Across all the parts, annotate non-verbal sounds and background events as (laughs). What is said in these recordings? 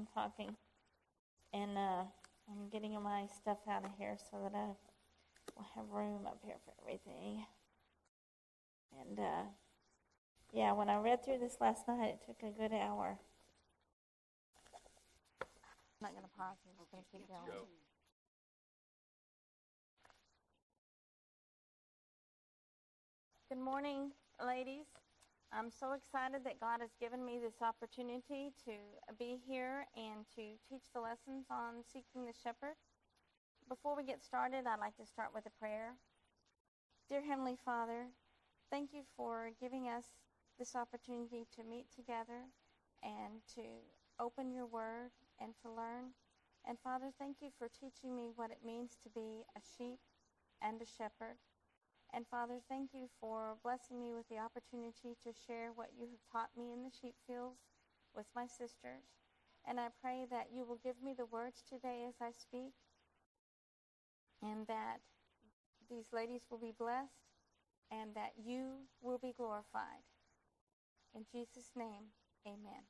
I'm talking. And uh, I'm getting my stuff out of here so that I will have room up here for everything. And uh, yeah, when I read through this last night, it took a good hour. I'm not going to pause. I'm just going to keep going. Go. Good morning, ladies. I'm so excited that God has given me this opportunity to be here and to teach the lessons on seeking the shepherd. Before we get started, I'd like to start with a prayer. Dear Heavenly Father, thank you for giving us this opportunity to meet together and to open your word and to learn. And Father, thank you for teaching me what it means to be a sheep and a shepherd. And Father, thank you for blessing me with the opportunity to share what you have taught me in the sheep fields with my sisters. And I pray that you will give me the words today as I speak, and that these ladies will be blessed, and that you will be glorified. In Jesus' name, amen.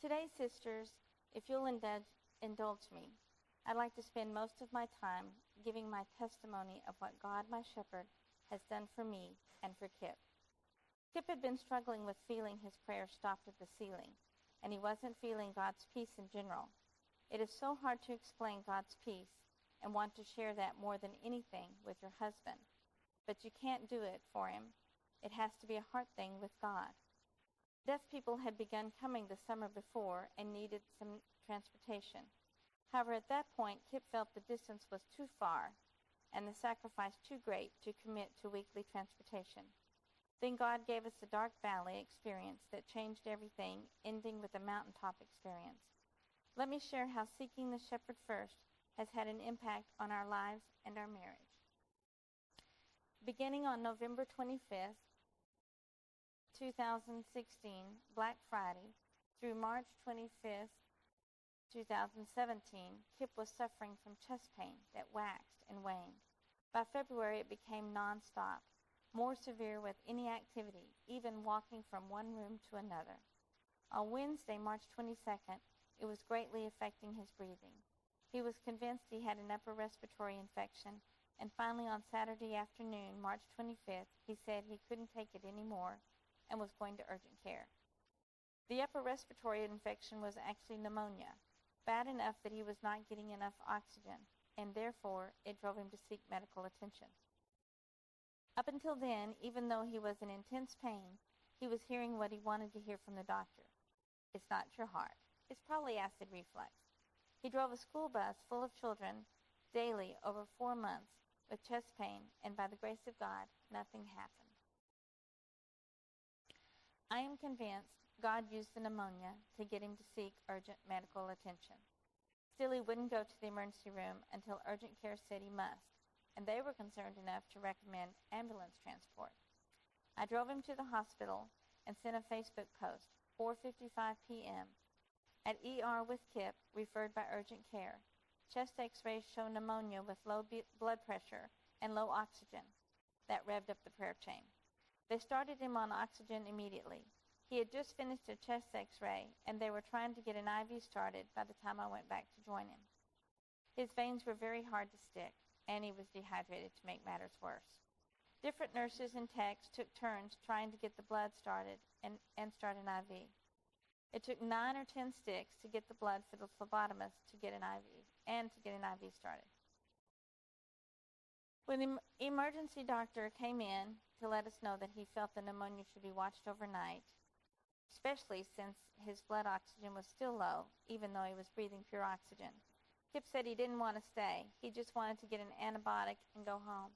Today, sisters, if you'll indulge, me, I'd like to spend most of my time giving my testimony of what God, my shepherd, has done for me and for Kip. Kip had been struggling with feeling his prayers stopped at the ceiling, and he wasn't feeling God's peace in general. It is so hard to explain God's peace and want to share that more than anything with your husband. But you can't do it for him. It has to be a heart thing with God. Deaf people had begun coming the summer before and needed some transportation. However, at that point, Kip felt the distance was too far and the sacrifice too great to commit to weekly transportation. Then God gave us the Dark Valley experience that changed everything, ending with a mountaintop experience. Let me share how seeking the shepherd first has had an impact on our lives and our marriage. Beginning on November 25th, 2016, Black Friday, through March 25th, 2017, Kip was suffering from chest pain that waxed and waned. By February, it became nonstop, more severe with any activity, even walking from one room to another. On Wednesday, March 22nd, it was greatly affecting his breathing. He was convinced he had an upper respiratory infection, and finally on Saturday afternoon, March 25th, he said he couldn't take it anymore and was going to urgent care. The upper respiratory infection was actually pneumonia, bad enough that he was not getting enough oxygen, and therefore it drove him to seek medical attention. Up until then, even though he was in intense pain, he was hearing what he wanted to hear from the doctor. It's not your heart. It's probably acid reflux. He drove a school bus full of children daily over four months with chest pain, and by the grace of God, nothing happened. I am convinced God used the pneumonia to get him to seek urgent medical attention. Still, he wouldn't go to the emergency room until urgent care said he must, and they were concerned enough to recommend ambulance transport. I drove him to the hospital and sent a Facebook post, 4:55 p.m. At ER with Kip, referred by urgent care. Chest X-rays show pneumonia with low blood pressure and low oxygen. That revved up the prayer chain. They started him on oxygen immediately. He had just finished a chest x ray, and they were trying to get an IV started by the time I went back to join him. His veins were very hard to stick, and he was dehydrated to make matters worse. Different nurses and techs took turns trying to get the blood started and, and start an IV. It took nine or ten sticks to get the blood for the phlebotomist to get an IV and to get an IV started. When the emergency doctor came in to let us know that he felt the pneumonia should be watched overnight, especially since his blood oxygen was still low, even though he was breathing pure oxygen. Kip said he didn't want to stay. He just wanted to get an antibiotic and go home.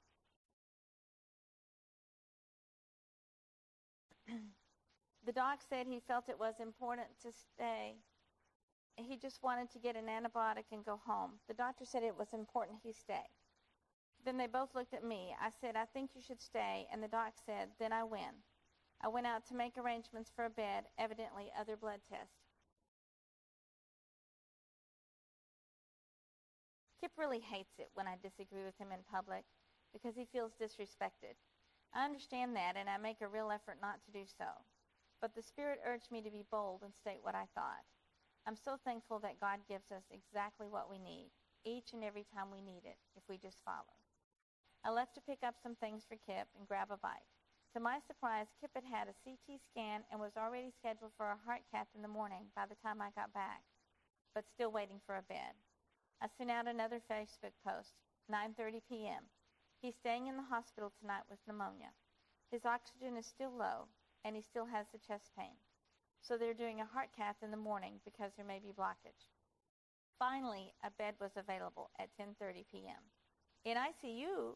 the doc said he felt it was important to stay. He just wanted to get an antibiotic and go home. The doctor said it was important he stay. Then they both looked at me. I said, I think you should stay. And the doc said, then I win. I went out to make arrangements for a bed, evidently other blood tests. Kip really hates it when I disagree with him in public because he feels disrespected. I understand that, and I make a real effort not to do so. but the Spirit urged me to be bold and state what I thought. I'm so thankful that God gives us exactly what we need, each and every time we need it, if we just follow. I left to pick up some things for Kip and grab a bite. To my surprise, Kip had had a CT scan and was already scheduled for a heart cath in the morning by the time I got back, but still waiting for a bed. I sent out another Facebook post, 9:30 p.m. He's staying in the hospital tonight with pneumonia. His oxygen is still low, and he still has the chest pain. So they're doing a heart cath in the morning because there may be blockage. Finally, a bed was available at 10:30 p.m. In ICU,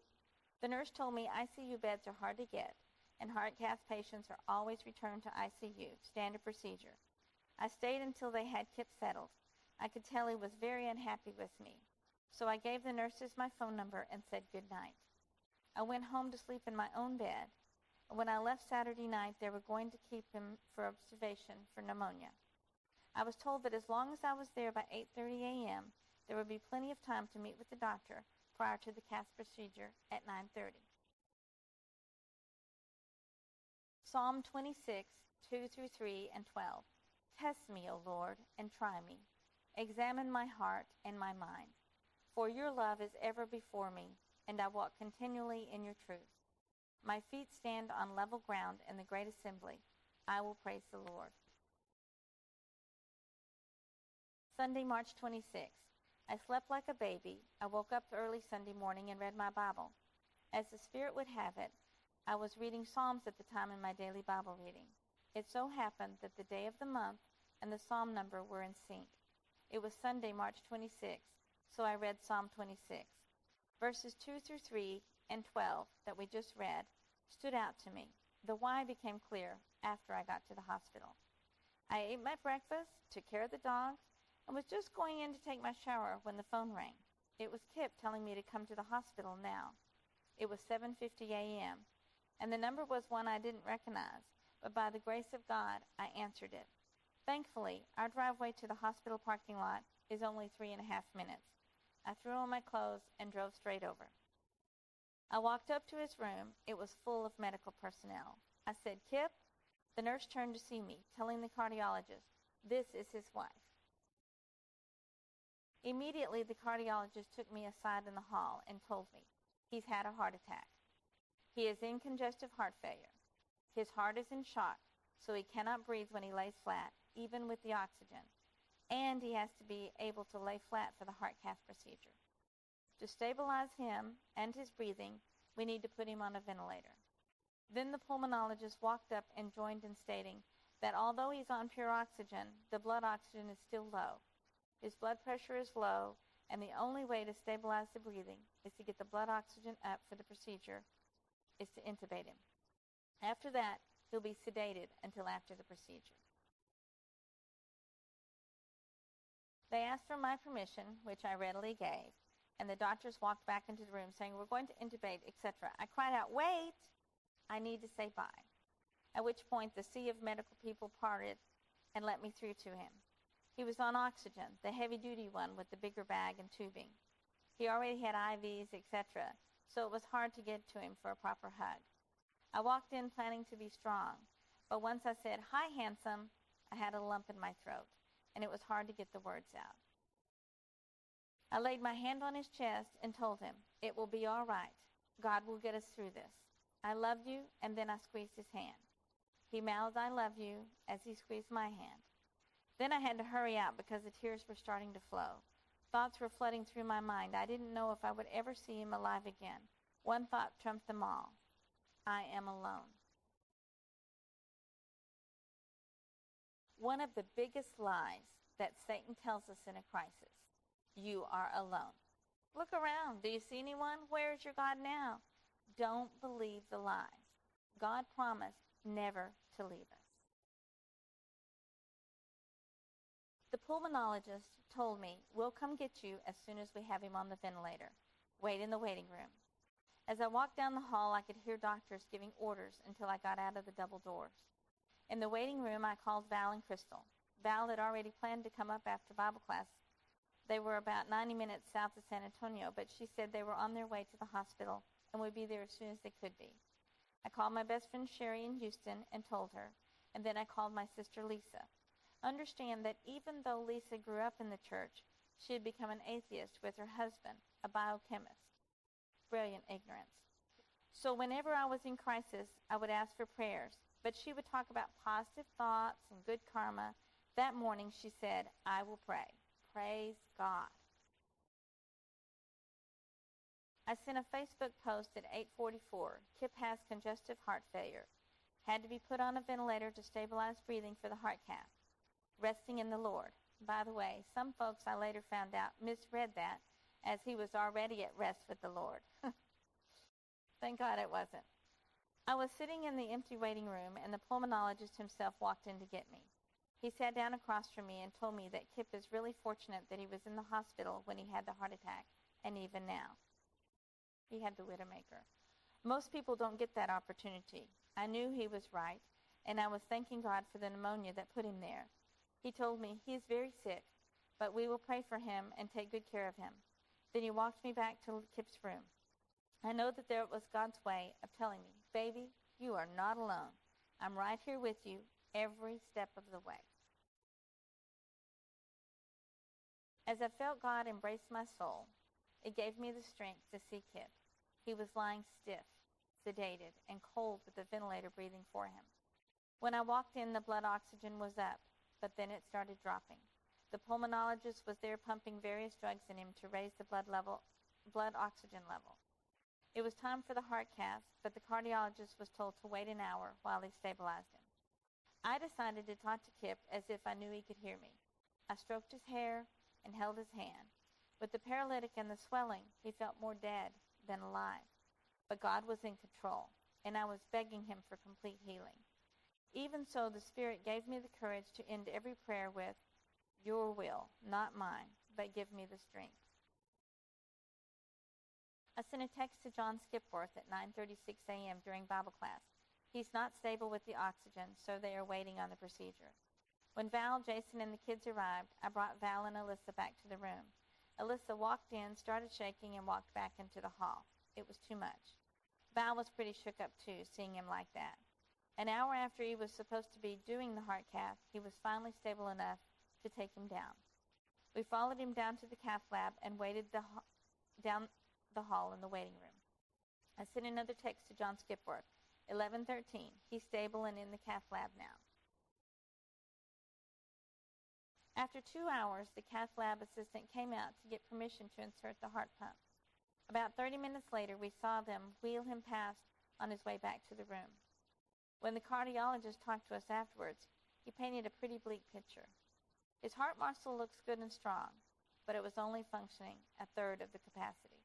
the nurse told me ICU beds are hard to get, and heart cath patients are always returned to ICU, standard procedure. I stayed until they had Kip settled. I could tell he was very unhappy with me, so I gave the nurses my phone number and said good night. I went home to sleep in my own bed. When I left Saturday night, they were going to keep him for observation for pneumonia. I was told that as long as I was there by 8:30 a.m., there would be plenty of time to meet with the doctor prior to the cath procedure at 9:30. Psalm 26, 2 through 3 and 12. Test me, O Lord, and try me. Examine my heart and my mind. For your love is ever before me, and I walk continually in your truth. My feet stand on level ground in the great assembly. I will praise the Lord. Sunday, March 26. I slept like a baby. I woke up early Sunday morning and read my Bible. As the Spirit would have it, I was reading Psalms at the time in my daily Bible reading. It so happened that the day of the month and the Psalm number were in sync. It was Sunday, March 26, so I read Psalm 26. Verses 2 through 3 and 12 that we just read stood out to me. The why became clear after I got to the hospital. I ate my breakfast, took care of the dogs, and was just going in to take my shower when the phone rang. It was Kip telling me to come to the hospital now. It was 7:50 a.m. and the number was one I didn't recognize, but by the grace of God, I answered it. Thankfully, our driveway to the hospital parking lot is only three and a half minutes. I threw on my clothes and drove straight over. I walked up to his room. It was full of medical personnel. I said, Kip? The nurse turned to see me, telling the cardiologist, This is his wife. Immediately, the cardiologist took me aside in the hall and told me, He's had a heart attack. He is in congestive heart failure. His heart is in shock, so he cannot breathe when he lays flat, even with the oxygen. And he has to be able to lay flat for the heart cath procedure. To stabilize him and his breathing, we need to put him on a ventilator. Then the pulmonologist walked up and joined in stating that although he's on pure oxygen, the blood oxygen is still low. His blood pressure is low, and the only way to stabilize the breathing is to get the blood oxygen up for the procedure, is to intubate him. After that, he'll be sedated until after the procedure. They asked for my permission, which I readily gave and the doctors walked back into the room saying, We're going to intubate, etc. I cried out, Wait! I need to say bye. At which point the sea of medical people parted and let me through to him. He was on oxygen, the heavy duty one with the bigger bag and tubing. He already had IVs, etc., so it was hard to get to him for a proper hug. I walked in planning to be strong, but once I said, Hi, handsome, I had a lump in my throat, and it was hard to get the words out. I laid my hand on his chest and told him, It will be all right. God will get us through this. I love you, and then I squeezed his hand. He mouthed, I love you, as he squeezed my hand. Then I had to hurry out because the tears were starting to flow. Thoughts were flooding through my mind. I didn't know if I would ever see him alive again. One thought trumped them all I am alone. One of the biggest lies that Satan tells us in a crisis you are alone. Look around. Do you see anyone? Where is your God now? Don't believe the lies. God promised never to leave us. Pulmonologist told me, We'll come get you as soon as we have him on the ventilator. Wait in the waiting room. As I walked down the hall, I could hear doctors giving orders until I got out of the double doors. In the waiting room, I called Val and Crystal. Val had already planned to come up after Bible class they were about 90 minutes south of San Antonio, but she said they were on their way to the hospital and would be there as soon as they could be. I called my best friend Sherry in Houston and told her, and then I called my sister Lisa. Understand that even though Lisa grew up in the church, she had become an atheist with her husband, a biochemist. Brilliant ignorance. So whenever I was in crisis, I would ask for prayers, but she would talk about positive thoughts and good karma. That morning she said, I will pray. Praise God. I sent a Facebook post at 8:44. Kip has congestive heart failure. Had to be put on a ventilator to stabilize breathing for the heart cath. Resting in the Lord. By the way, some folks I later found out misread that as he was already at rest with the Lord. (laughs) Thank God it wasn't. I was sitting in the empty waiting room, and the pulmonologist himself walked in to get me. He sat down across from me and told me that Kip is really fortunate that he was in the hospital when he had the heart attack, and even now. He had the Widowmaker. Most people don't get that opportunity. I knew he was right, and I was thanking God for the pneumonia that put him there. He told me, He is very sick, but we will pray for him and take good care of him. Then he walked me back to Kip's room. I know that there was God's way of telling me, Baby, you are not alone. I'm right here with you every step of the way. As I felt God embrace my soul, it gave me the strength to see Kip. He was lying stiff, sedated, and cold with the ventilator breathing for him. When I walked in, the blood oxygen was up, but then it started dropping. The pulmonologist was there pumping various drugs in him to raise the blood level, blood oxygen level. It was time for the heart cath, but the cardiologist was told to wait an hour while he stabilized him. I decided to talk to Kip as if I knew he could hear me. I stroked his hair and held his hand. With the paralytic and the swelling, he felt more dead than alive. But God was in control, and I was begging him for complete healing. Even so, the Spirit gave me the courage to end every prayer with, Your will, not mine, but give me the strength. I sent a text to John Skipworth at 9:36 a.m. during Bible class. He's not stable with the oxygen, so they are waiting on the procedure. When Val, Jason, and the kids arrived, I brought Val and Alyssa back to the room. Alyssa walked in, started shaking, and walked back into the hall. It was too much. Val was pretty shook up, too, seeing him like that. An hour after he was supposed to be doing the heart cath, he was finally stable enough to take him down. We followed him down to the cath lab and waited the ho- down the hall in the waiting room. I sent another text to John Skipworth. 11:13. He's stable and in the cath lab now. After two hours, the cath lab assistant came out to get permission to insert the heart pump. About 30 minutes later, we saw them wheel him past on his way back to the room. When the cardiologist talked to us afterwards, he painted a pretty bleak picture. His heart muscle looks good and strong, but it was only functioning a third of the capacity.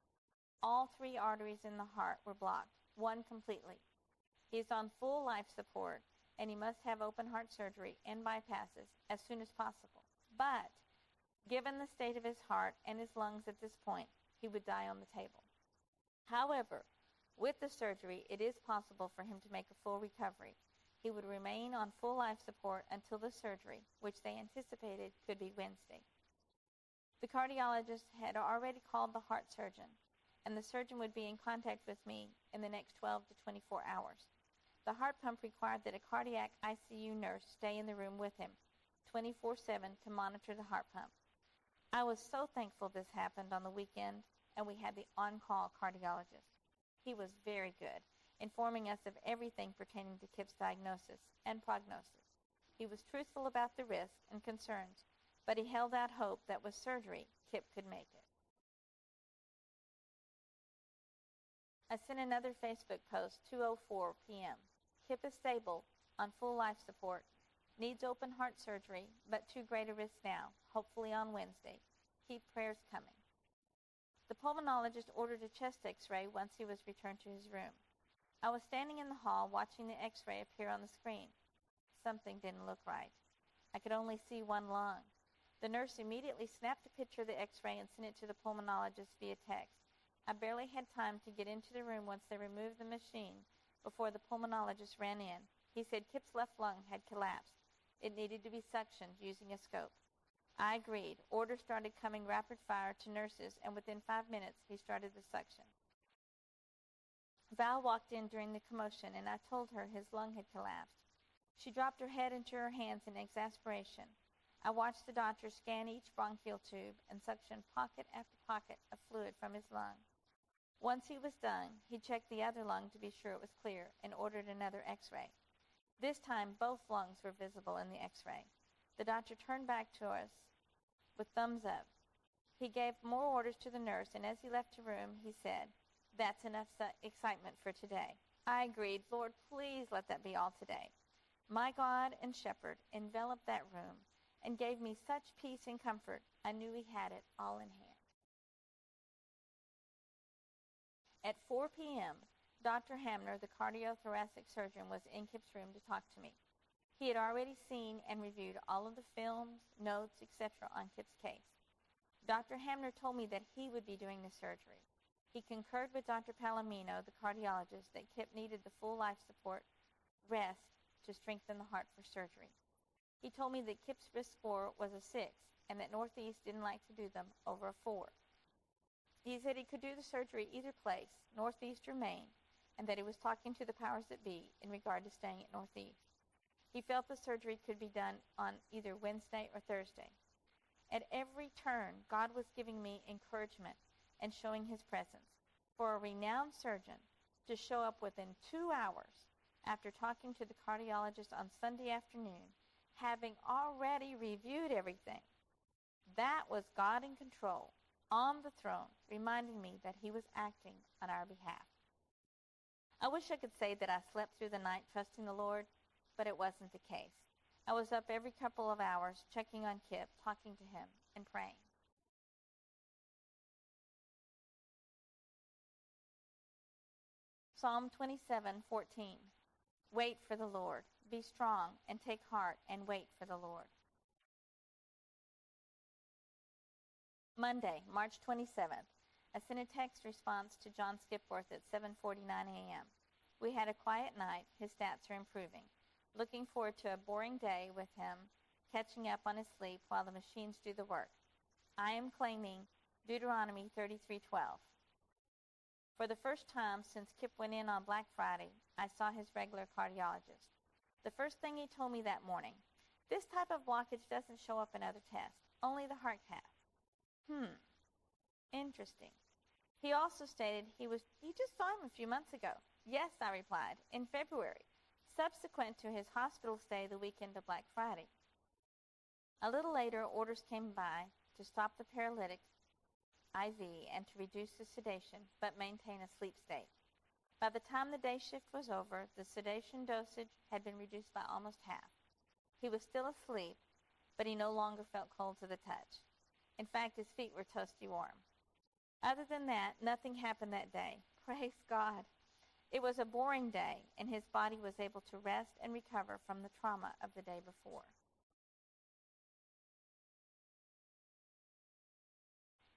All three arteries in the heart were blocked, one completely. He is on full life support, and he must have open heart surgery and bypasses as soon as possible. But given the state of his heart and his lungs at this point, he would die on the table. However, with the surgery, it is possible for him to make a full recovery. He would remain on full life support until the surgery, which they anticipated could be Wednesday. The cardiologist had already called the heart surgeon, and the surgeon would be in contact with me in the next 12 to 24 hours. The heart pump required that a cardiac ICU nurse stay in the room with him 24 7 to monitor the heart pump. I was so thankful this happened on the weekend and we had the on call cardiologist. He was very good, informing us of everything pertaining to Kip's diagnosis and prognosis. He was truthful about the risks and concerns, but he held out hope that with surgery, Kip could make it. I sent another Facebook post 2:04 p.m. Kip is stable on full life support Needs open heart surgery, but too great a risk now, hopefully on Wednesday. Keep prayers coming. The pulmonologist ordered a chest x ray once he was returned to his room. I was standing in the hall watching the x ray appear on the screen. Something didn't look right. I could only see one lung. The nurse immediately snapped a picture of the x ray and sent it to the pulmonologist via text. I barely had time to get into the room once they removed the machine before the pulmonologist ran in. He said Kip's left lung had collapsed. It needed to be suctioned using a scope. I agreed. Orders started coming rapid fire to nurses, and within five minutes, he started the suction. Val walked in during the commotion, and I told her his lung had collapsed. She dropped her head into her hands in exasperation. I watched the doctor scan each bronchial tube and suction pocket after pocket of fluid from his lung. Once he was done, he checked the other lung to be sure it was clear and ordered another x ray. This time, both lungs were visible in the x ray. The doctor turned back to us with thumbs up. He gave more orders to the nurse, and as he left the room, he said, That's enough excitement for today. I agreed, Lord, please let that be all today. My God and Shepherd enveloped that room and gave me such peace and comfort, I knew He had it all in hand. At 4 p.m., Dr. Hamner, the cardiothoracic surgeon, was in Kip's room to talk to me. He had already seen and reviewed all of the films, notes, etc. on Kip's case. Dr. Hamner told me that he would be doing the surgery. He concurred with Dr. Palomino, the cardiologist, that Kip needed the full life support rest to strengthen the heart for surgery. He told me that Kip's risk score was a 6 and that Northeast didn't like to do them over a 4. He said he could do the surgery either place, Northeast or Main, and that he was talking to the powers that be in regard to staying at Northeast. He felt the surgery could be done on either Wednesday or Thursday. At every turn, God was giving me encouragement and showing his presence. For a renowned surgeon to show up within two hours after talking to the cardiologist on Sunday afternoon, having already reviewed everything, that was God in control, on the throne, reminding me that he was acting on our behalf. I wish I could say that I slept through the night trusting the Lord but it wasn't the case. I was up every couple of hours checking on Kip, talking to him, and praying. Psalm 27:14 Wait for the Lord. Be strong and take heart and wait for the Lord. Monday, March 27th. I sent a text response to John Skipworth at 7:49 a.m. We had a quiet night. His stats are improving looking forward to a boring day with him, catching up on his sleep while the machines do the work. I am claiming Deuteronomy 33:12. For the first time since Kip went in on Black Friday, I saw his regular cardiologist. The first thing he told me that morning, this type of blockage doesn't show up in other tests, only the heart cath. Hmm. Interesting. He also stated he was he just saw him a few months ago. Yes, I replied, in February subsequent to his hospital stay the weekend of Black Friday. A little later, orders came by to stop the paralytic IV and to reduce the sedation, but maintain a sleep state. By the time the day shift was over, the sedation dosage had been reduced by almost half. He was still asleep, but he no longer felt cold to the touch. In fact, his feet were toasty warm. Other than that, nothing happened that day. (laughs) Praise God. It was a boring day, and his body was able to rest and recover from the trauma of the day before.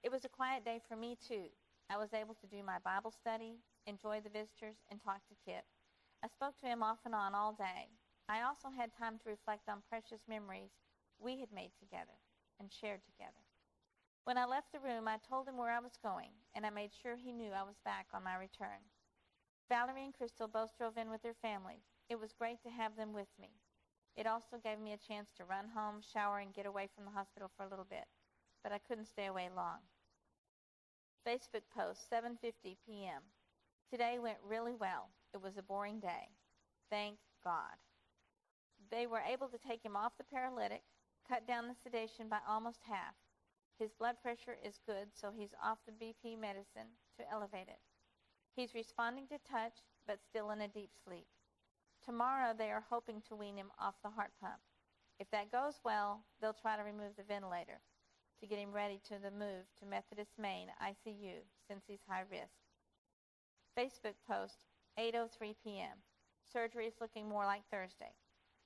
It was a quiet day for me, too. I was able to do my Bible study, enjoy the visitors, and talk to Kip. I spoke to him off and on all day. I also had time to reflect on precious memories we had made together and shared together. When I left the room, I told him where I was going, and I made sure he knew I was back on my return. Valerie and Crystal both drove in with their families. It was great to have them with me. It also gave me a chance to run home, shower, and get away from the hospital for a little bit, but I couldn't stay away long. Facebook post, 7:50 p.m. Today went really well. It was a boring day. Thank God. They were able to take him off the paralytic, cut down the sedation by almost half. His blood pressure is good, so he's off the BP medicine to elevate it. He's responding to touch, but still in a deep sleep. Tomorrow they are hoping to wean him off the heart pump. If that goes well, they'll try to remove the ventilator to get him ready to the move to Methodist Main ICU since he's high risk. Facebook post 8:03 p.m. Surgery is looking more like Thursday.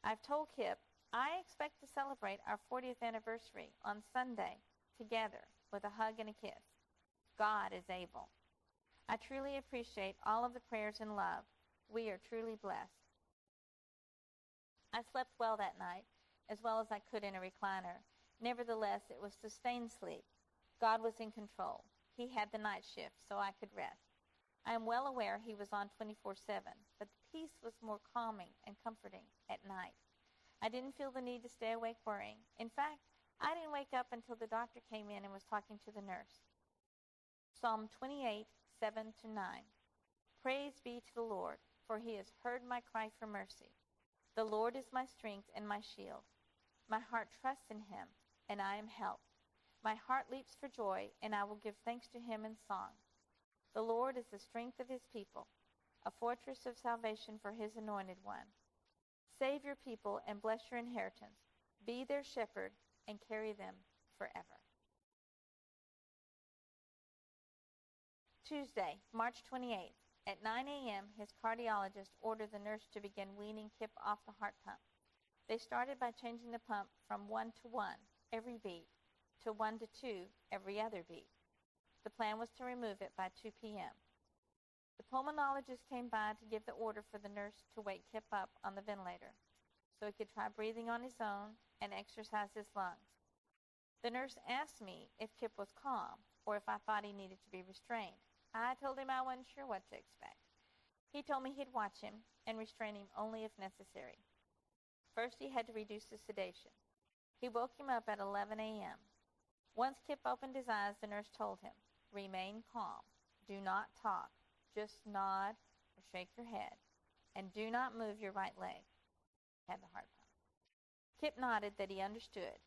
I've told Kip I expect to celebrate our 40th anniversary on Sunday together with a hug and a kiss. God is able. I truly appreciate all of the prayers and love. We are truly blessed. I slept well that night, as well as I could in a recliner. Nevertheless, it was sustained sleep. God was in control. He had the night shift, so I could rest. I am well aware he was on 24 7, but the peace was more calming and comforting at night. I didn't feel the need to stay awake worrying. In fact, I didn't wake up until the doctor came in and was talking to the nurse. Psalm 28 7 to 9. Praise be to the Lord, for he has heard my cry for mercy. The Lord is my strength and my shield. My heart trusts in him, and I am helped. My heart leaps for joy, and I will give thanks to him in song. The Lord is the strength of his people, a fortress of salvation for his anointed one. Save your people and bless your inheritance. Be their shepherd and carry them forever. Tuesday, March 28th. At 9 a.m., his cardiologist ordered the nurse to begin weaning Kip off the heart pump. They started by changing the pump from 1 to 1 every beat to 1 to 2 every other beat. The plan was to remove it by 2 p.m. The pulmonologist came by to give the order for the nurse to wake Kip up on the ventilator so he could try breathing on his own and exercise his lungs. The nurse asked me if Kip was calm or if I thought he needed to be restrained. I told him I wasn't sure what to expect. He told me he'd watch him and restrain him only if necessary. First, he had to reduce the sedation. He woke him up at 11 a.m. Once Kip opened his eyes, the nurse told him, Remain calm. Do not talk. Just nod or shake your head. And do not move your right leg. Had the heart pump. Kip nodded that he understood.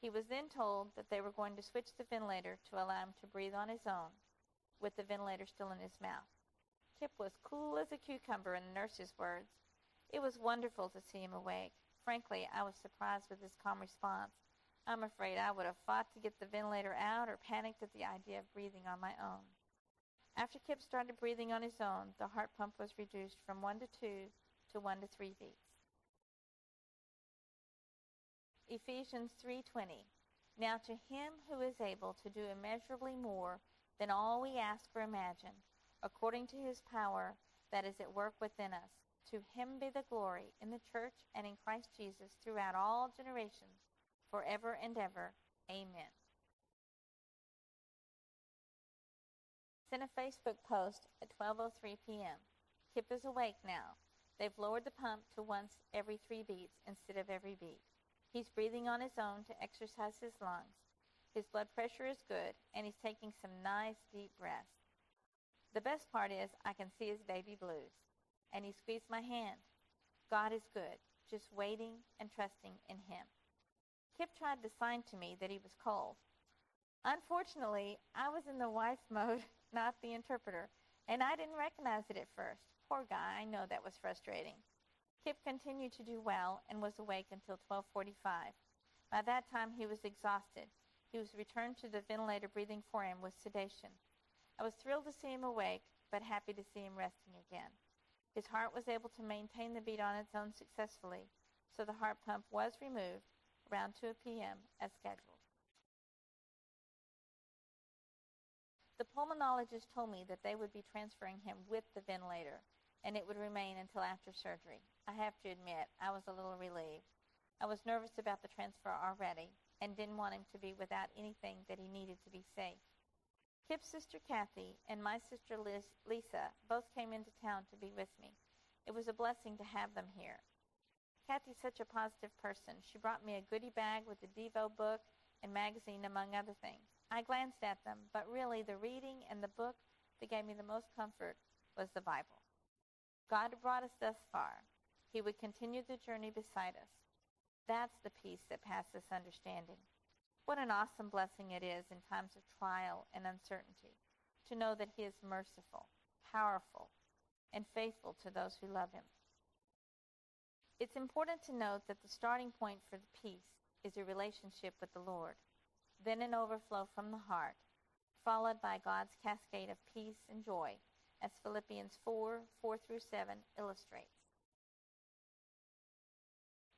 He was then told that they were going to switch the ventilator to allow him to breathe on his own, with the ventilator still in his mouth. Kip was cool as a cucumber, in the nurse's words. It was wonderful to see him awake. Frankly, I was surprised with his calm response. I'm afraid I would have fought to get the ventilator out or panicked at the idea of breathing on my own. After Kip started breathing on his own, the heart pump was reduced from 1 to 2 to 1 to 3 beats. Ephesians 3:20 Now to him who is able to do immeasurably more than all we ask or imagine, according to his power that is at work within us, to him be the glory in the church and in Christ Jesus throughout all generations forever and ever. Amen. Sent a Facebook post at 12:03 p.m. Kip is awake now. They've lowered the pump to once every 3 beats instead of every beat. He's breathing on his own to exercise his lungs. His blood pressure is good and he's taking some nice deep breaths. The best part is I can see his baby blues and he squeezed my hand. God is good, just waiting and trusting in him. Kip tried to sign to me that he was cold. Unfortunately, I was in the wife (laughs) mode, not the interpreter, and I didn't recognize it at first. Poor guy, I know that was frustrating. Kip continued to do well and was awake until 12:45. By that time he was exhausted. He was returned to the ventilator breathing for him with sedation. I was thrilled to see him awake, but happy to see him resting again. His heart was able to maintain the beat on its own successfully, so the heart pump was removed around 2 p.m. as scheduled. The pulmonologist told me that they would be transferring him with the ventilator and it would remain until after surgery. I have to admit, I was a little relieved. I was nervous about the transfer already and didn't want him to be without anything that he needed to be safe. Kip's sister Kathy and my sister Liz, Lisa both came into town to be with me. It was a blessing to have them here. Kathy's such a positive person. She brought me a goodie bag with a Devo book and magazine, among other things. I glanced at them, but really the reading and the book that gave me the most comfort was the Bible. God brought us thus far. He would continue the journey beside us. That's the peace that passes understanding. What an awesome blessing it is in times of trial and uncertainty to know that He is merciful, powerful, and faithful to those who love Him. It's important to note that the starting point for the peace is a relationship with the Lord, then an overflow from the heart, followed by God's cascade of peace and joy, as Philippians 4 4 through 7 illustrates.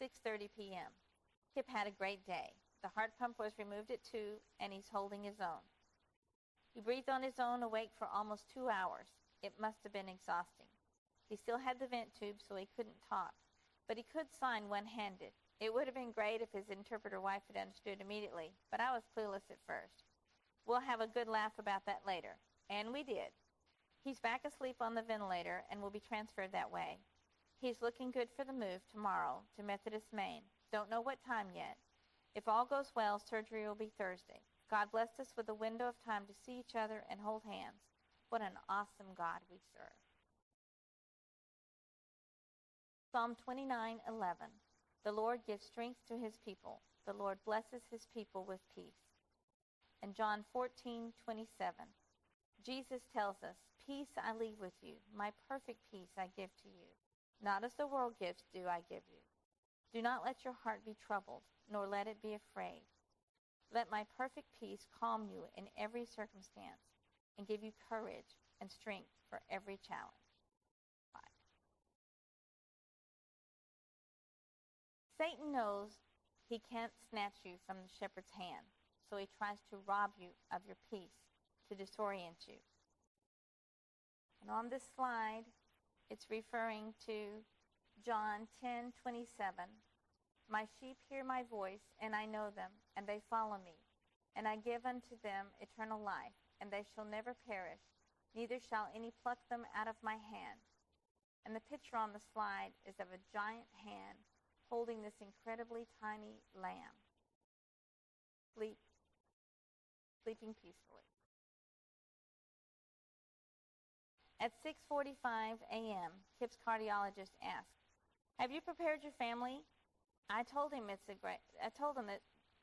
6:30 p.m. Kip had a great day. The heart pump was removed at 2 and he's holding his own. He breathed on his own awake for almost 2 hours. It must have been exhausting. He still had the vent tube so he couldn't talk, but he could sign one-handed. It would have been great if his interpreter wife had understood immediately, but I was clueless at first. We'll have a good laugh about that later. And we did. He's back asleep on the ventilator and will be transferred that way. He's looking good for the move tomorrow to Methodist Main. Don't know what time yet. If all goes well, surgery will be Thursday. God blessed us with a window of time to see each other and hold hands. What an awesome God we serve. Psalm 29:11. The Lord gives strength to his people. The Lord blesses his people with peace. And John 14:27. Jesus tells us, "Peace I leave with you. My perfect peace I give to you. Not as the world gives do I give you. Do not let your heart be troubled, nor let it be afraid. Let my perfect peace calm you in every circumstance and give you courage and strength for every challenge. Satan knows he can't snatch you from the shepherd's hand, so he tries to rob you of your peace, to disorient you. And on this slide, it's referring to John 10:27. My sheep hear my voice, and I know them, and they follow me. And I give unto them eternal life, and they shall never perish, neither shall any pluck them out of my hand. And the picture on the slide is of a giant hand holding this incredibly tiny lamb, sleep, sleeping peacefully. At 6:45 a.m., Kip's cardiologist asked, "Have you prepared your family?" I told him it's a great. I told him that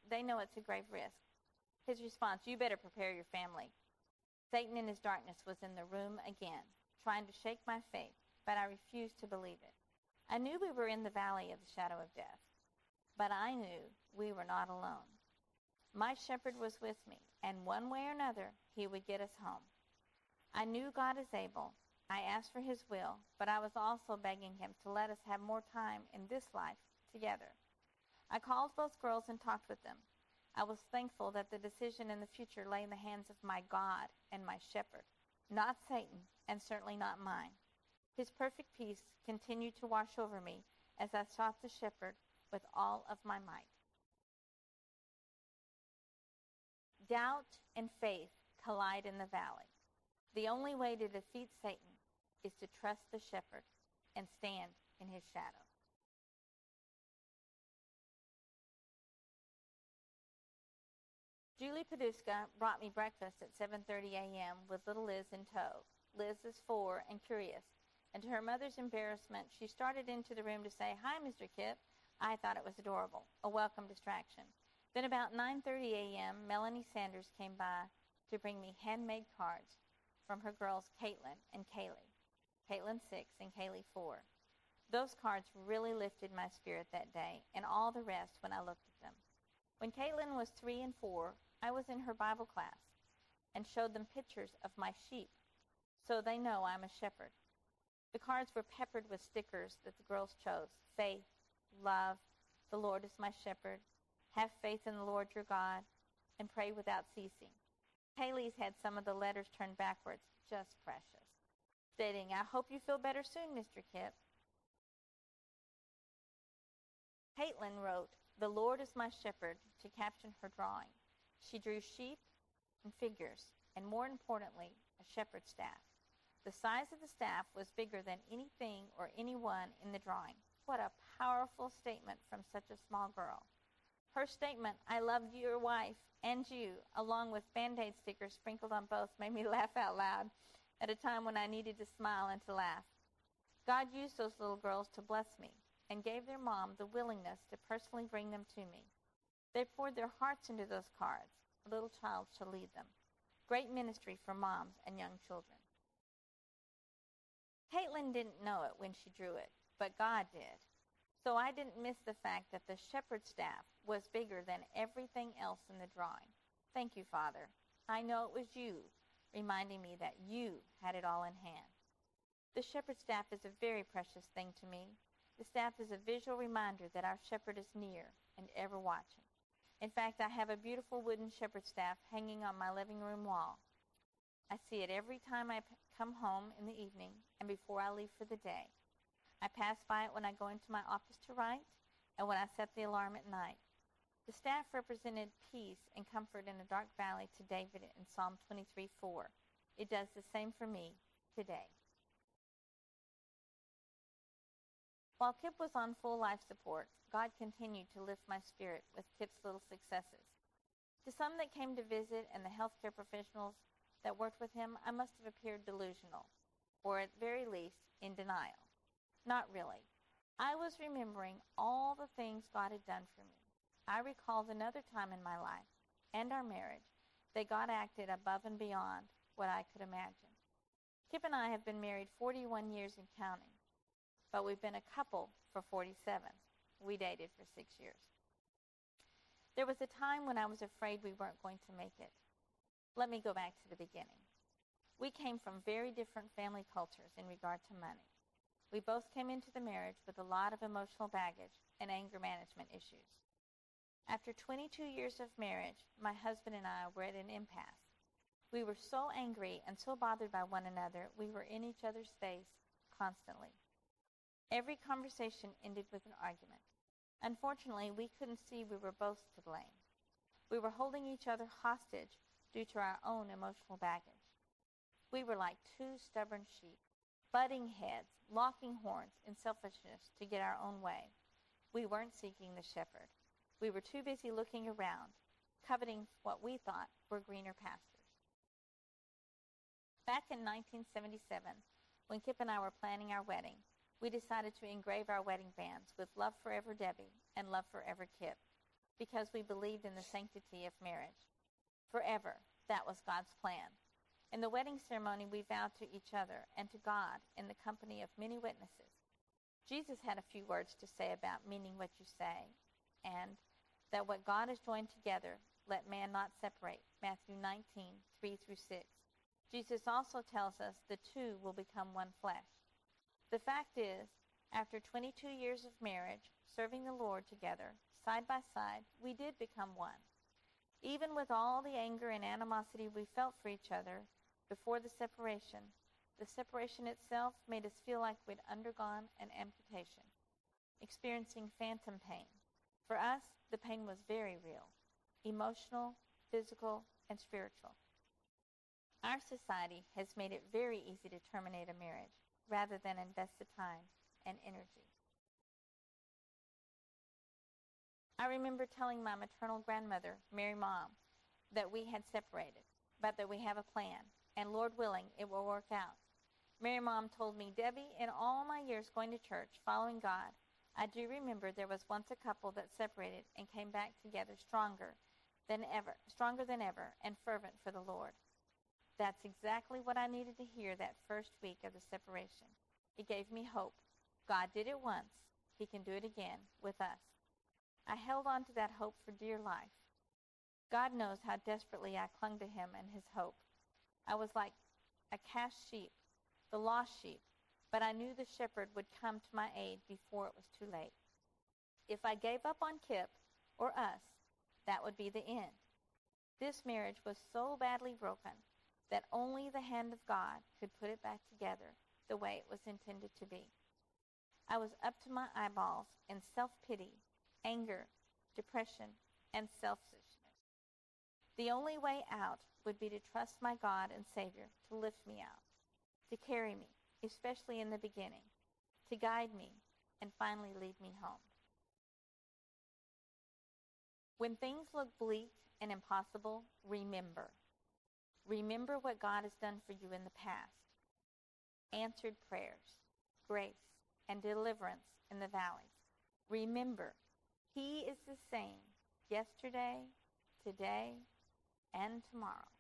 they know it's a grave risk. His response, "You better prepare your family." Satan in his darkness was in the room again, trying to shake my faith, but I refused to believe it. I knew we were in the valley of the shadow of death, but I knew we were not alone. My shepherd was with me, and one way or another, he would get us home. I knew God is able. I asked for his will, but I was also begging him to let us have more time in this life together. I called both girls and talked with them. I was thankful that the decision in the future lay in the hands of my God and my shepherd, not Satan, and certainly not mine. His perfect peace continued to wash over me as I sought the shepherd with all of my might. Doubt and faith collide in the valley. The only way to defeat Satan is to trust the shepherd and stand in his shadow. Julie Paduska brought me breakfast at 7:30 a.m. with little Liz in tow. Liz is 4 and curious, and to her mother's embarrassment, she started into the room to say, "Hi, Mr. Kip." I thought it was adorable, a welcome distraction. Then about 9:30 a.m., Melanie Sanders came by to bring me handmade cards from her girls Caitlin and Kaylee. Caitlin 6 and Kaylee 4. Those cards really lifted my spirit that day and all the rest when I looked at them. When Caitlin was 3 and 4, I was in her Bible class and showed them pictures of my sheep so they know I'm a shepherd. The cards were peppered with stickers that the girls chose faith, love, the Lord is my shepherd, have faith in the Lord your God, and pray without ceasing. Kaylee's had some of the letters turned backwards, just precious, stating, I hope you feel better soon, Mr. Kip. Caitlin wrote, The Lord is my shepherd, to caption her drawing. She drew sheep and figures, and more importantly, a shepherd's staff. The size of the staff was bigger than anything or anyone in the drawing. What a powerful statement from such a small girl. Her statement, I love your wife and you, along with band aid stickers sprinkled on both, made me (laughs) laugh out loud at a time when I needed to smile and to laugh. God used those little girls to bless me and gave their mom the willingness to personally bring them to me. They poured their hearts into those cards. A little child shall lead them. Great ministry for moms and young children. Caitlin didn't know it when she drew it, but God did. So I didn't miss the fact that the shepherd's staff was bigger than everything else in the drawing. Thank you, Father. I know it was you, reminding me that you had it all in hand. The shepherd's staff is a very precious thing to me. The staff is a visual reminder that our shepherd is near and ever watching. In fact, I have a beautiful wooden shepherd staff hanging on my living room wall. I see it every time I come home in the evening and before I leave for the day. I pass by it when I go into my office to write and when I set the alarm at night. The staff represented peace and comfort in a dark valley to David in Psalm 23 4. It does the same for me today. While Kip was on full life support, God continued to lift my spirit with Kip's little successes. To some that came to visit and the healthcare professionals that worked with him, I must have appeared delusional, or at very least, in denial. Not really. I was remembering all the things God had done for me. I recalled another time in my life and our marriage that God acted above and beyond what I could imagine. Kip and I have been married 41 years and counting, but we've been a couple for 47. We dated for six years. There was a time when I was afraid we weren't going to make it. Let me go back to the beginning. We came from very different family cultures in regard to money. We both came into the marriage with a lot of emotional baggage and anger management issues. After 22 years of marriage, my husband and I were at an impasse. We were so angry and so bothered by one another, we were in each other's face constantly. Every conversation ended with an argument. Unfortunately, we couldn't see we were both to blame. We were holding each other hostage due to our own emotional baggage. We were like two stubborn sheep, butting heads, locking horns in selfishness to get our own way. We weren't seeking the shepherd. We were too busy looking around, coveting what we thought were greener pastures. Back in 1977, when Kip and I were planning our wedding, we decided to engrave our wedding bands with Love Forever Debbie and Love Forever Kip because we believed in the sanctity of marriage. Forever, that was God's plan. In the wedding ceremony, we vowed to each other and to God in the company of many witnesses. Jesus had a few words to say about meaning what you say and that what God has joined together, let man not separate. Matthew 19, 3 through 6. Jesus also tells us the two will become one flesh. The fact is, after 22 years of marriage, serving the Lord together, side by side, we did become one. Even with all the anger and animosity we felt for each other before the separation, the separation itself made us feel like we'd undergone an amputation, experiencing phantom pain. For us, the pain was very real emotional, physical, and spiritual. Our society has made it very easy to terminate a marriage rather than invest the time and energy. I remember telling my maternal grandmother, Mary Mom, that we had separated, but that we have a plan, and Lord willing, it will work out. Mary Mom told me, Debbie, in all my years going to church, following God, I do remember there was once a couple that separated and came back together stronger than ever, stronger than ever, and fervent for the Lord. That's exactly what I needed to hear that first week of the separation. It gave me hope. God did it once. He can do it again with us. I held on to that hope for dear life. God knows how desperately I clung to him and his hope. I was like a cast sheep, the lost sheep, but I knew the shepherd would come to my aid before it was too late. If I gave up on Kip or us, that would be the end. This marriage was so badly broken that only the hand of God could put it back together the way it was intended to be. I was up to my eyeballs in self pity, anger, depression, and selfishness. The only way out would be to trust my God and Savior to lift me out, to carry me, especially in the beginning, to guide me, and finally lead me home. When things look bleak and impossible, remember Remember what God has done for you in the past answered prayers, grace, and deliverance in the valleys. Remember, He is the same yesterday, today, and tomorrow.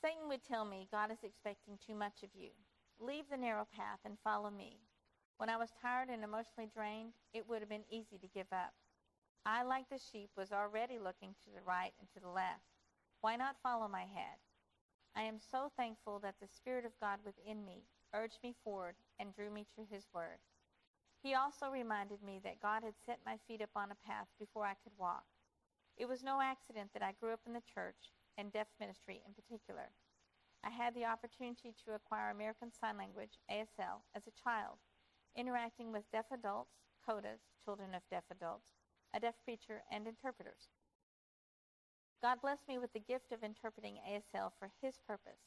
Satan would tell me God is expecting too much of you. Leave the narrow path and follow me. When I was tired and emotionally drained, it would have been easy to give up. I, like the sheep, was already looking to the right and to the left. Why not follow my head? I am so thankful that the Spirit of God within me urged me forward, and drew me to his word. He also reminded me that God had set my feet upon a path before I could walk. It was no accident that I grew up in the church, and deaf ministry in particular. I had the opportunity to acquire American Sign Language, ASL, as a child, interacting with deaf adults, CODAs, children of deaf adults, a deaf preacher, and interpreters. God blessed me with the gift of interpreting ASL for His purpose,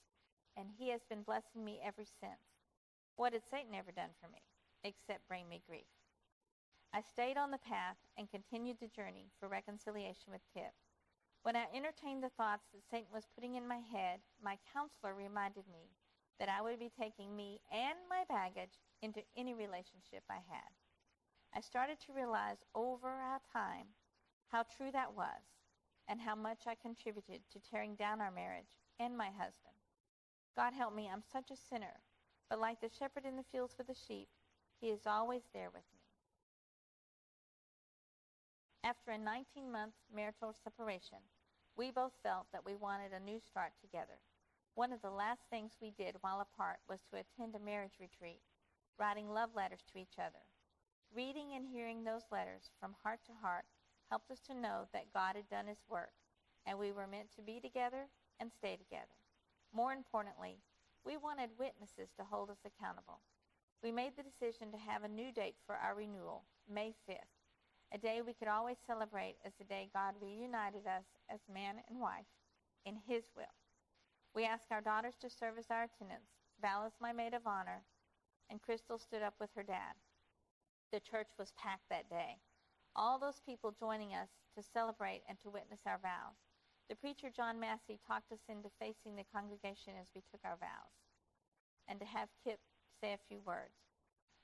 and He has been blessing me ever since. What had Satan ever done for me, except bring me grief? I stayed on the path and continued the journey for reconciliation with Kip. When I entertained the thoughts that Satan was putting in my head, my counselor reminded me that I would be taking me and my baggage into any relationship I had. I started to realize over our time how true that was and how much I contributed to tearing down our marriage and my husband. God help me, I'm such a sinner, but like the shepherd in the fields with the sheep, he is always there with me. After a 19 month marital separation, we both felt that we wanted a new start together. One of the last things we did while apart was to attend a marriage retreat, writing love letters to each other. Reading and hearing those letters from heart to heart helped us to know that God had done his work, and we were meant to be together and stay together. More importantly, we wanted witnesses to hold us accountable. We made the decision to have a new date for our renewal, May 5th a day we could always celebrate as the day God reunited us as man and wife in His will. We asked our daughters to serve as our attendants, Val as my maid of honor, and Crystal stood up with her dad. The church was packed that day. All those people joining us to celebrate and to witness our vows. The preacher John Massey talked us into facing the congregation as we took our vows, and to have Kip say a few words.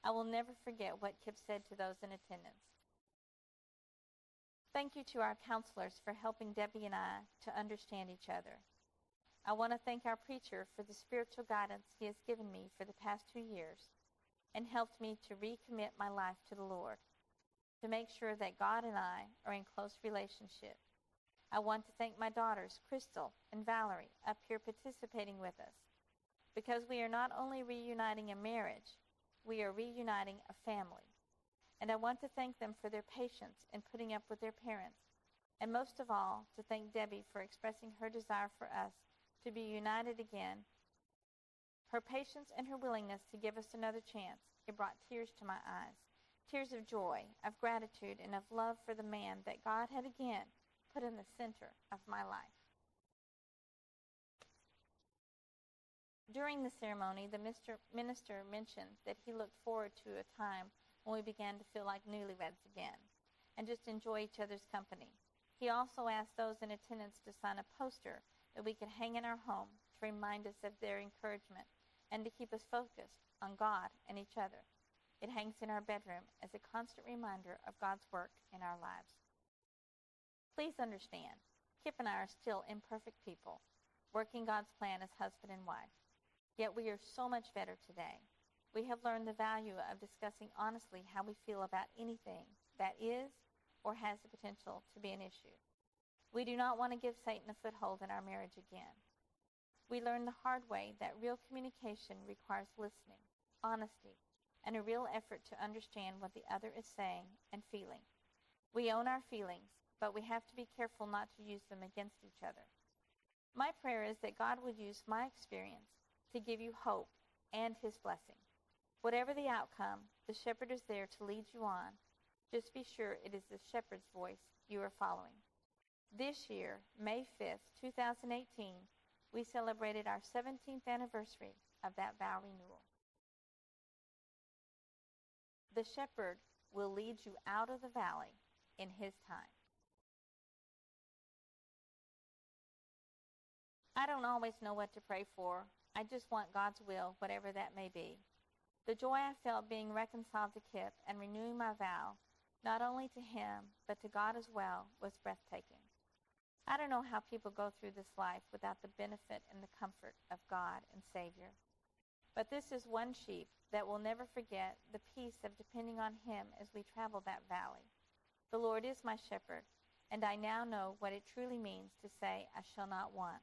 I will never forget what Kip said to those in attendance. Thank you to our counselors for helping Debbie and I to understand each other. I want to thank our preacher for the spiritual guidance he has given me for the past two years and helped me to recommit my life to the Lord, to make sure that God and I are in close relationship. I want to thank my daughters, Crystal and Valerie, up here participating with us, because we are not only reuniting a marriage, we are reuniting a family and I want to thank them for their patience in putting up with their parents, and most of all, to thank Debbie for expressing her desire for us to be united again. Her patience and her willingness to give us another chance, it brought tears to my eyes, tears of joy, of gratitude, and of love for the man that God had again put in the center of my life. During the ceremony, the minister mentioned that he looked forward to a time when we began to feel like newlyweds again and just enjoy each other's company. He also asked those in attendance to sign a poster that we could hang in our home to remind us of their encouragement and to keep us focused on God and each other. It hangs in our bedroom as a constant reminder of God's work in our lives. Please understand, Kip and I are still imperfect people, working God's plan as husband and wife. Yet we are so much better today. We have learned the value of discussing honestly how we feel about anything that is or has the potential to be an issue. We do not want to give Satan a foothold in our marriage again. We learned the hard way that real communication requires listening, honesty, and a real effort to understand what the other is saying and feeling. We own our feelings, but we have to be careful not to use them against each other. My prayer is that God would use my experience to give you hope and his blessing. Whatever the outcome, the shepherd is there to lead you on. Just be sure it is the shepherd's voice you are following. This year, May 5th, 2018, we celebrated our 17th anniversary of that vow renewal. The shepherd will lead you out of the valley in his time. I don't always know what to pray for. I just want God's will, whatever that may be. The joy I felt being reconciled to Kip and renewing my vow, not only to him, but to God as well, was breathtaking. I don't know how people go through this life without the benefit and the comfort of God and Savior. But this is one sheep that will never forget the peace of depending on him as we travel that valley. The Lord is my shepherd, and I now know what it truly means to say, I shall not want.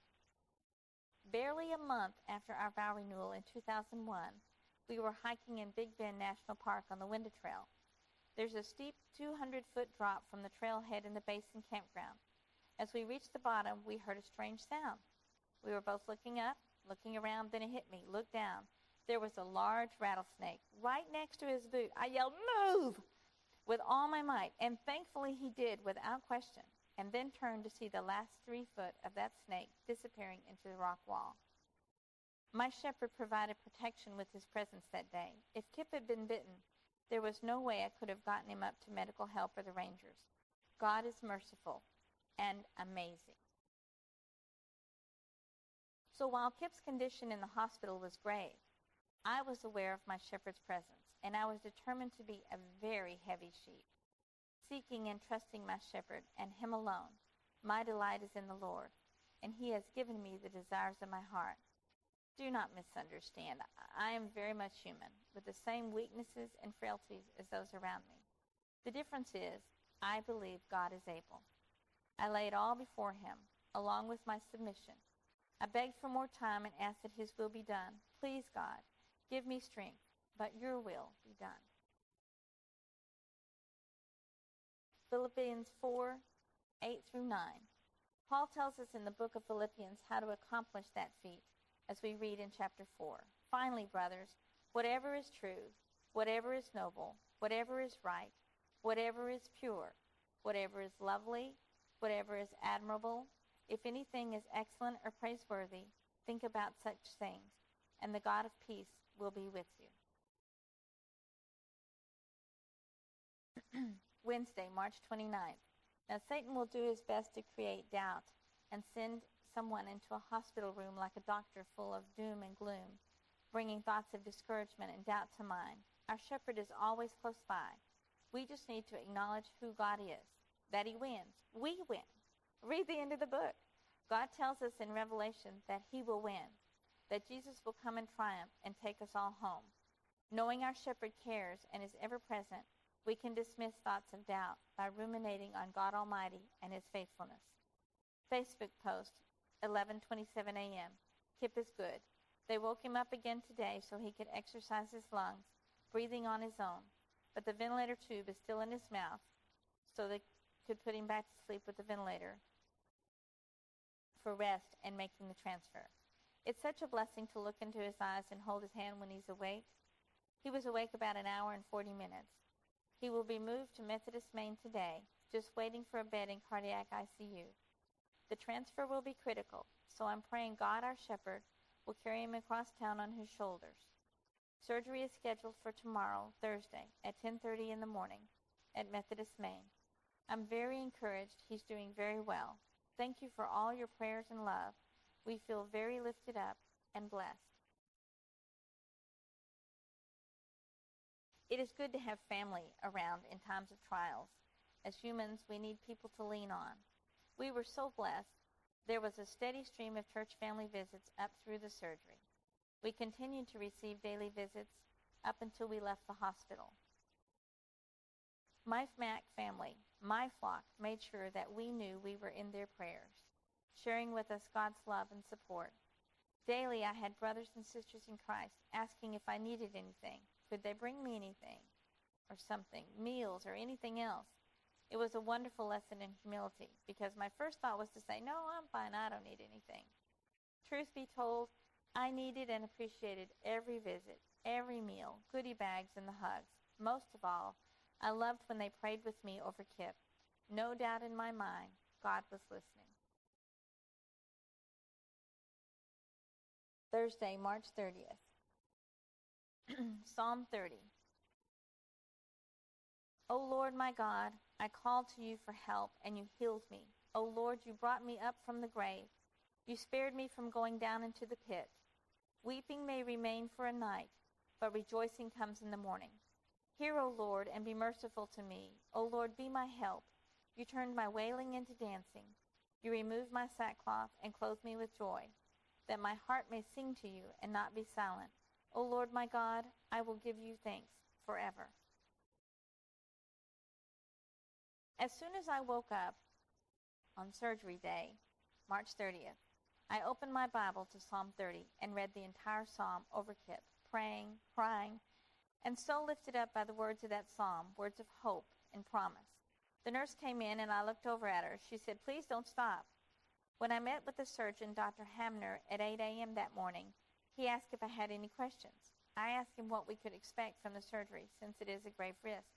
Barely a month after our vow renewal in 2001, We were hiking in Big Bend National Park on the Window Trail. There's a steep 200 foot drop from the trailhead in the basin campground. As we reached the bottom, we heard a strange sound. We were both looking up, looking around, then it hit me. Look down. There was a large rattlesnake right next to his boot. I yelled, Move! with all my might, and thankfully he did without question, and then turned to see the last three foot of that snake disappearing into the rock wall. My shepherd provided protection with his presence that day. If Kip had been bitten, there was no way I could have gotten him up to medical help or the rangers. God is merciful and amazing. So while Kip's condition in the hospital was grave, I was aware of my shepherd's presence, and I was determined to be a very heavy sheep, seeking and trusting my shepherd and him alone. My delight is in the Lord, and he has given me the desires of my heart. Do not misunderstand. I am very much human, with the same weaknesses and frailties as those around me. The difference is, I believe God is able. I lay it all before him, along with my submission. I begged for more time and asked that his will be done. Please, God, give me strength, but your will be done. Philippians 4 8 through 9. Paul tells us in the book of Philippians how to accomplish that feat, as we read in chapter 4. Finally, brothers, whatever is true, whatever is noble, whatever is right, whatever is pure, whatever is lovely, whatever is admirable, if anything is excellent or praiseworthy, think about such things, and the God of peace will be with you. (clears throat) Wednesday, March 29th. Now, Satan will do his best to create doubt and send someone into a hospital room like a doctor full of doom and gloom, bringing thoughts of discouragement and doubt to mind. Our shepherd is always close by. We just need to acknowledge who God is, that he wins. We win. Read the end of the book. God tells us in Revelation that he will win, that Jesus will come in triumph and take us all home. Knowing our shepherd cares and is ever present, we can dismiss thoughts of doubt by ruminating on God Almighty and his faithfulness. Facebook post 11:27 a.m. Kip is good. They woke him up again today so he could exercise his lungs, breathing on his own. But the ventilator tube is still in his mouth, so they could put him back to sleep with the ventilator for rest and making the transfer. It's such a blessing to look into his eyes and hold his hand when he's awake. He was awake about an hour and 40 minutes. He will be moved to Methodist Main today, just waiting for a bed in cardiac ICU. The transfer will be critical, so I'm praying God, our shepherd, will carry him across town on his shoulders. Surgery is scheduled for tomorrow, Thursday, at 10:30 in the morning at Methodist Main. I'm very encouraged. He's doing very well. Thank you for all your prayers and love. We feel very lifted up and blessed. It is good to have family around in times of trials. As humans, we need people to lean on. We were so blessed. There was a steady stream of church family visits up through the surgery. We continued to receive daily visits up until we left the hospital. My Mac family, my flock, made sure that we knew we were in their prayers, sharing with us God's love and support. Daily, I had brothers and sisters in Christ asking if I needed anything. Could they bring me anything or something, meals or anything else? It was a wonderful lesson in humility because my first thought was to say, No, I'm fine, I don't need anything. Truth be told, I needed and appreciated every visit, every meal, goodie bags, and the hugs. Most of all, I loved when they prayed with me over Kip. No doubt in my mind, God was listening. Thursday, March 30th. (clears throat) Psalm 30. O Lord my God, I called to you for help, and you healed me. O Lord, you brought me up from the grave. You spared me from going down into the pit. Weeping may remain for a night, but rejoicing comes in the morning. Hear, O Lord, and be merciful to me. O Lord, be my help. You turned my wailing into dancing. You removed my sackcloth and clothed me with joy, that my heart may sing to you and not be silent. O Lord my God, I will give you thanks forever. As soon as I woke up on surgery day, March 30th, I opened my Bible to Psalm 30 and read the entire psalm over Kip, praying, crying, and so lifted up by the words of that psalm, words of hope and promise. The nurse came in, and I looked over at her. She said, Please don't stop. When I met with the surgeon, Dr. Hamner, at 8 a.m. that morning, he asked if I had any questions. I asked him what we could expect from the surgery, since it is a grave risk.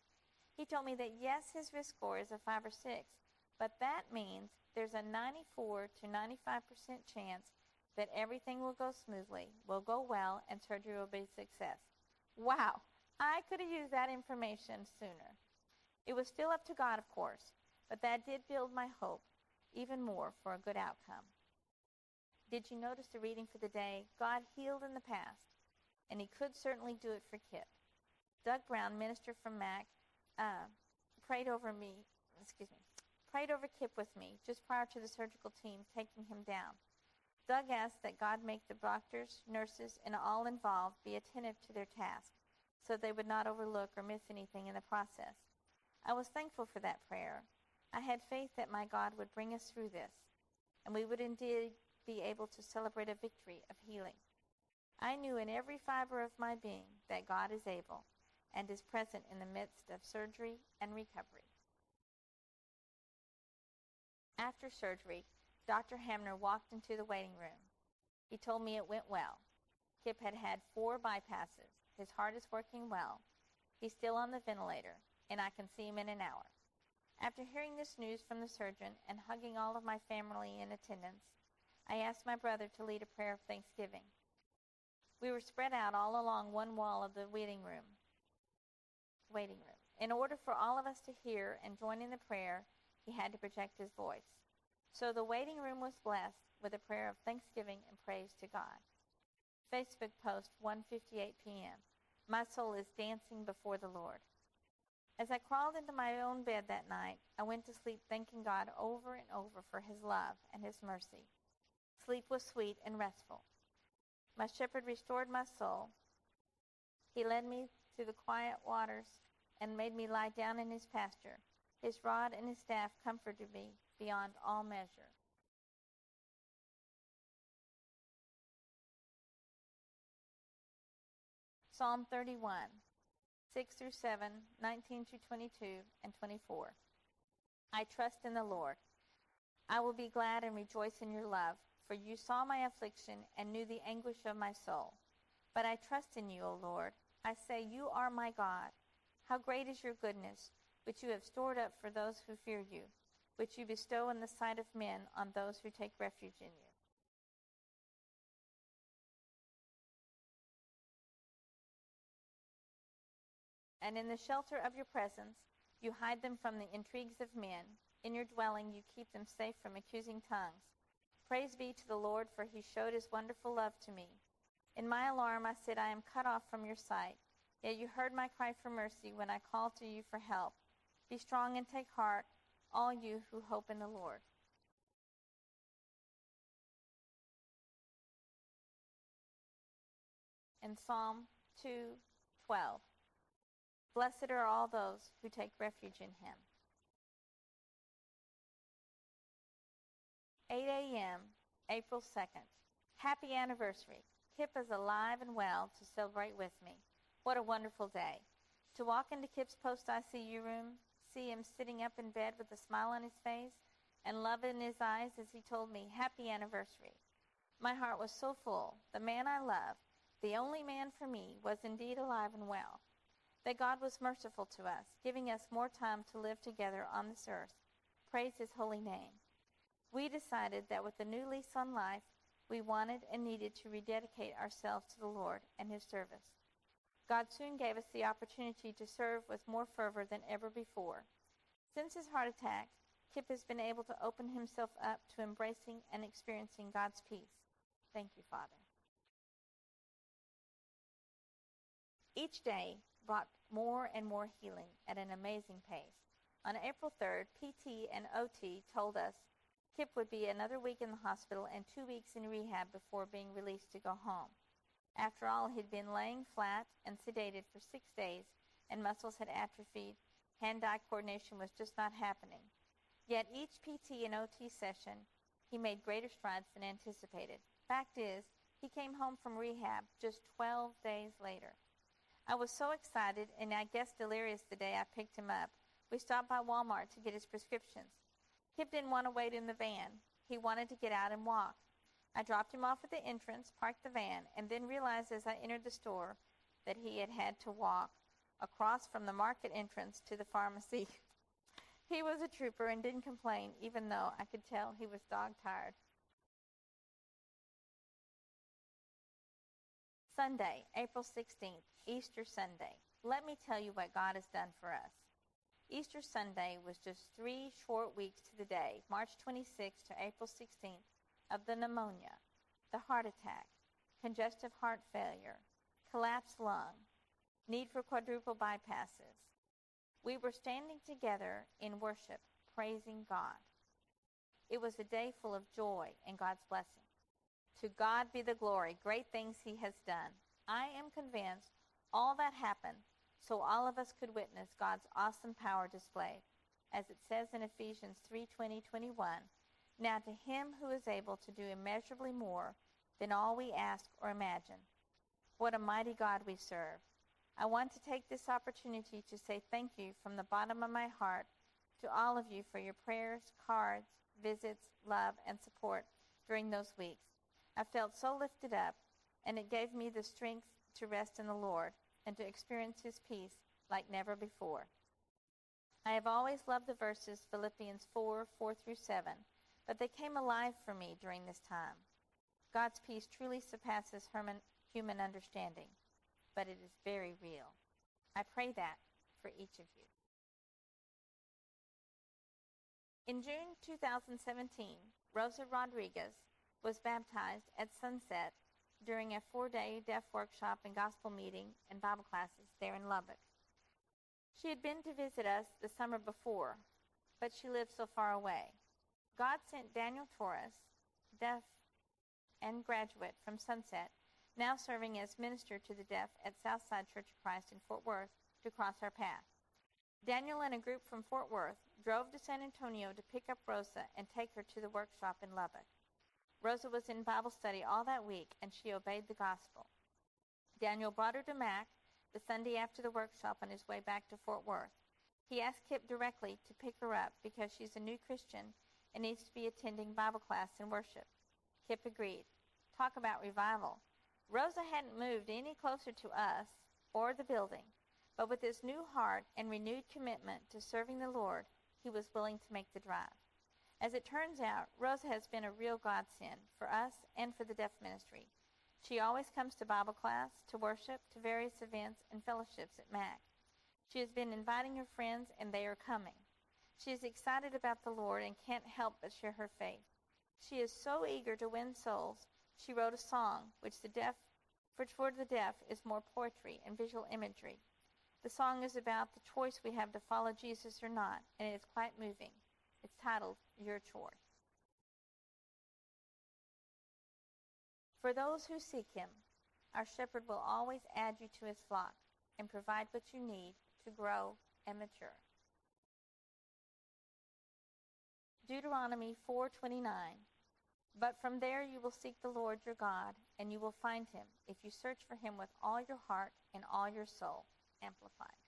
He told me that yes, his risk score is a 5 or 6, but that means there's a 94 to 95% chance that everything will go smoothly, will go well, and surgery will be a success. Wow, I could have used that information sooner. It was still up to God, of course, but that did build my hope even more for a good outcome. Did you notice the reading for the day? God healed in the past, and he could certainly do it for Kip. Doug Brown, minister from Mac, uh, prayed over me, excuse me, prayed over Kip with me just prior to the surgical team taking him down. Doug asked that God make the doctors, nurses, and all involved be attentive to their task so they would not overlook or miss anything in the process. I was thankful for that prayer. I had faith that my God would bring us through this, and we would indeed be able to celebrate a victory of healing. I knew in every fiber of my being that God is able and is present in the midst of surgery and recovery. After surgery, Dr. Hamner walked into the waiting room. He told me it went well. Kip had had four bypasses. His heart is working well. He's still on the ventilator, and I can see him in an hour. After hearing this news from the surgeon and hugging all of my family in attendance, I asked my brother to lead a prayer of thanksgiving. We were spread out all along one wall of the waiting room. Waiting room. In order for all of us to hear and join in the prayer, he had to project his voice. So the waiting room was blessed with a prayer of thanksgiving and praise to God. Facebook post 1:58 p.m. My soul is dancing before the Lord. As I crawled into my own bed that night, I went to sleep thanking God over and over for his love and his mercy. Sleep was sweet and restful. My shepherd restored my soul. He led me to the quiet waters and made me lie down in his pasture. His rod and his staff comforted me beyond all measure. Psalm 31, 6 through 7, 19 through 22, and 24. I trust in the Lord. I will be glad and rejoice in your love, for you saw my affliction and knew the anguish of my soul. But I trust in you, O Lord. I say, You are my God. How great is your goodness, which you have stored up for those who fear you, which you bestow in the sight of men on those who take refuge in you. And in the shelter of your presence, you hide them from the intrigues of men. In your dwelling, you keep them safe from accusing tongues. Praise be to the Lord, for he showed his wonderful love to me. In my alarm, I said, I am cut off from your sight. Yet you heard my cry for mercy when I called to you for help. Be strong and take heart, all you who hope in the Lord. In Psalm 2:12, Blessed are all those who take refuge in him. 8 a.m., April 2nd. Happy anniversary. Kip is alive and well to celebrate with me. What a wonderful day. To walk into Kip's post ICU room, see him sitting up in bed with a smile on his face and love in his eyes as he told me, Happy anniversary. My heart was so full. The man I loved, the only man for me, was indeed alive and well. That God was merciful to us, giving us more time to live together on this earth. Praise his holy name. We decided that with a new lease on life, we wanted and needed to rededicate ourselves to the Lord and his service. God soon gave us the opportunity to serve with more fervor than ever before. Since his heart attack, Kip has been able to open himself up to embracing and experiencing God's peace. Thank you, Father. Each day brought more and more healing at an amazing pace. On April 3rd, PT and OT told us Kip would be another week in the hospital and two weeks in rehab before being released to go home. After all, he'd been laying flat and sedated for six days, and muscles had atrophied. Hand-eye coordination was just not happening. Yet each PT and OT session, he made greater strides than anticipated. Fact is, He came home from rehab just 12 days later. I was so excited and I guess delirious the day I picked him up. We stopped by Walmart to get his prescriptions. Kip didn't want to wait in the van. He wanted to get out and walk. I dropped him off at the entrance, parked the van, and then realized as I entered the store that he had had to walk across from the market entrance to the pharmacy. (laughs) he was a trooper and didn't complain, even though I could tell he was dog tired. Sunday, April 16th, Easter Sunday. Let me tell you what God has done for us. Easter Sunday was just three short weeks to the day, March 26th to April 16th, of the pneumonia, the heart attack, congestive heart failure, collapsed lung, need for quadruple bypasses. We were standing together in worship, praising God. It was a day full of joy and God's blessing. To God be the glory, great things he has done. I am convinced all that happened so all of us could witness God's awesome power displayed. As it says in Ephesians 3:20, 21, now to him who is able to do immeasurably more than all we ask or imagine. What a mighty God we serve. I want to take this opportunity to say thank you from the bottom of my heart to all of you for your prayers, cards, visits, love, and support during those weeks. I felt so lifted up, and it gave me the strength to rest in the Lord and to experience His peace like never before. I have always loved the verses Philippians 4 4 through 7, but they came alive for me during this time. God's peace truly surpasses human understanding, but it is very real. I pray that for each of you. In June 2017, Rosa Rodriguez was baptized at sunset during a four day deaf workshop and gospel meeting and Bible classes there in Lubbock. She had been to visit us the summer before, but she lived so far away. God sent Daniel Torres, deaf and graduate from Sunset, now serving as minister to the deaf at Southside Church of Christ in Fort Worth, to cross our path. Daniel and a group from Fort Worth drove to San Antonio to pick up Rosa and take her to the workshop in Lubbock. Rosa was in Bible study all that week, and she obeyed the gospel. Daniel brought her to Mac the Sunday after the workshop on his way back to Fort Worth. He asked Kip directly to pick her up because she's a new Christian and needs to be attending Bible class and worship. Kip agreed. Talk about revival. Rosa hadn't moved any closer to us or the building, but with his new heart and renewed commitment to serving the Lord, he was willing to make the drive. As it turns out, Rosa has been a real godsend for us and for the deaf ministry. She always comes to Bible class, to worship, to various events and fellowships at MAC. She has been inviting her friends, and they are coming. She is excited about the Lord and can't help but share her faith. She is so eager to win souls, she wrote a song which the deaf, which for the deaf is more poetry and visual imagery. The song is about the choice we have to follow Jesus or not, and it is quite moving. It's titled Your Choice. For those who seek him, our shepherd will always add you to his flock and provide what you need to grow and mature. Deuteronomy 4:29 But from there you will seek the Lord your God and you will find him if you search for him with all your heart and all your soul amplified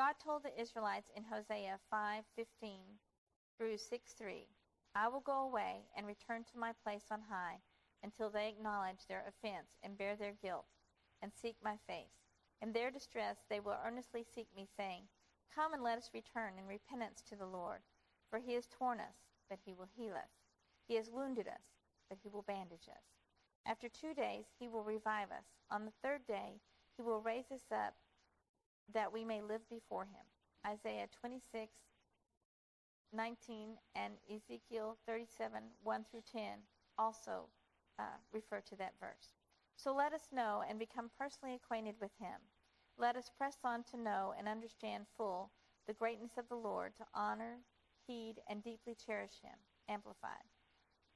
God told the Israelites in Hosea 5:15 through 6:3, "I will go away and return to my place on high until they acknowledge their offense and bear their guilt and seek my face. In their distress they will earnestly seek me, saying, Come and let us return in repentance to the Lord, for he has torn us, but he will heal us. He has wounded us, but he will bandage us. After two days he will revive us. On the third day he will raise us up that we may live before him. Isaiah 26, 19, and Ezekiel 37, 1 through 10 also uh, refer to that verse. So let us know and become personally acquainted with him. Let us press on to know and understand full the greatness of the Lord, to honor, heed, and deeply cherish him. Amplified.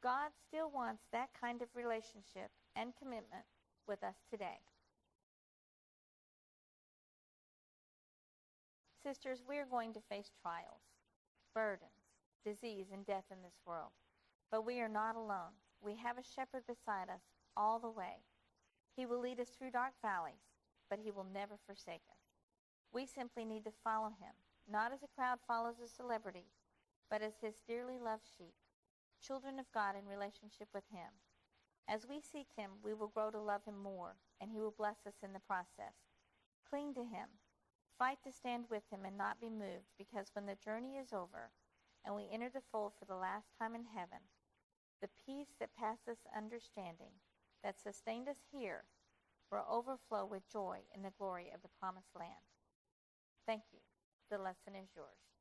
God still wants that kind of relationship and commitment with us today. Sisters, we are going to face trials, burdens, disease, and death in this world. But we are not alone. we have a shepherd beside us all the way. He will lead us through dark valleys, but he will never forsake us. We simply need to follow him, not as a crowd follows a celebrity, but as his dearly loved sheep, children of God in relationship with him. As we seek him, we will grow to love him more, and he will bless us in the process. Cling to him. Fight to stand with him and not be moved, because when the journey is over and we enter the fold for the last time in heaven, the peace that passes understanding that sustained us here will overflow with joy in the glory of the promised land. Thank you. The lesson is yours.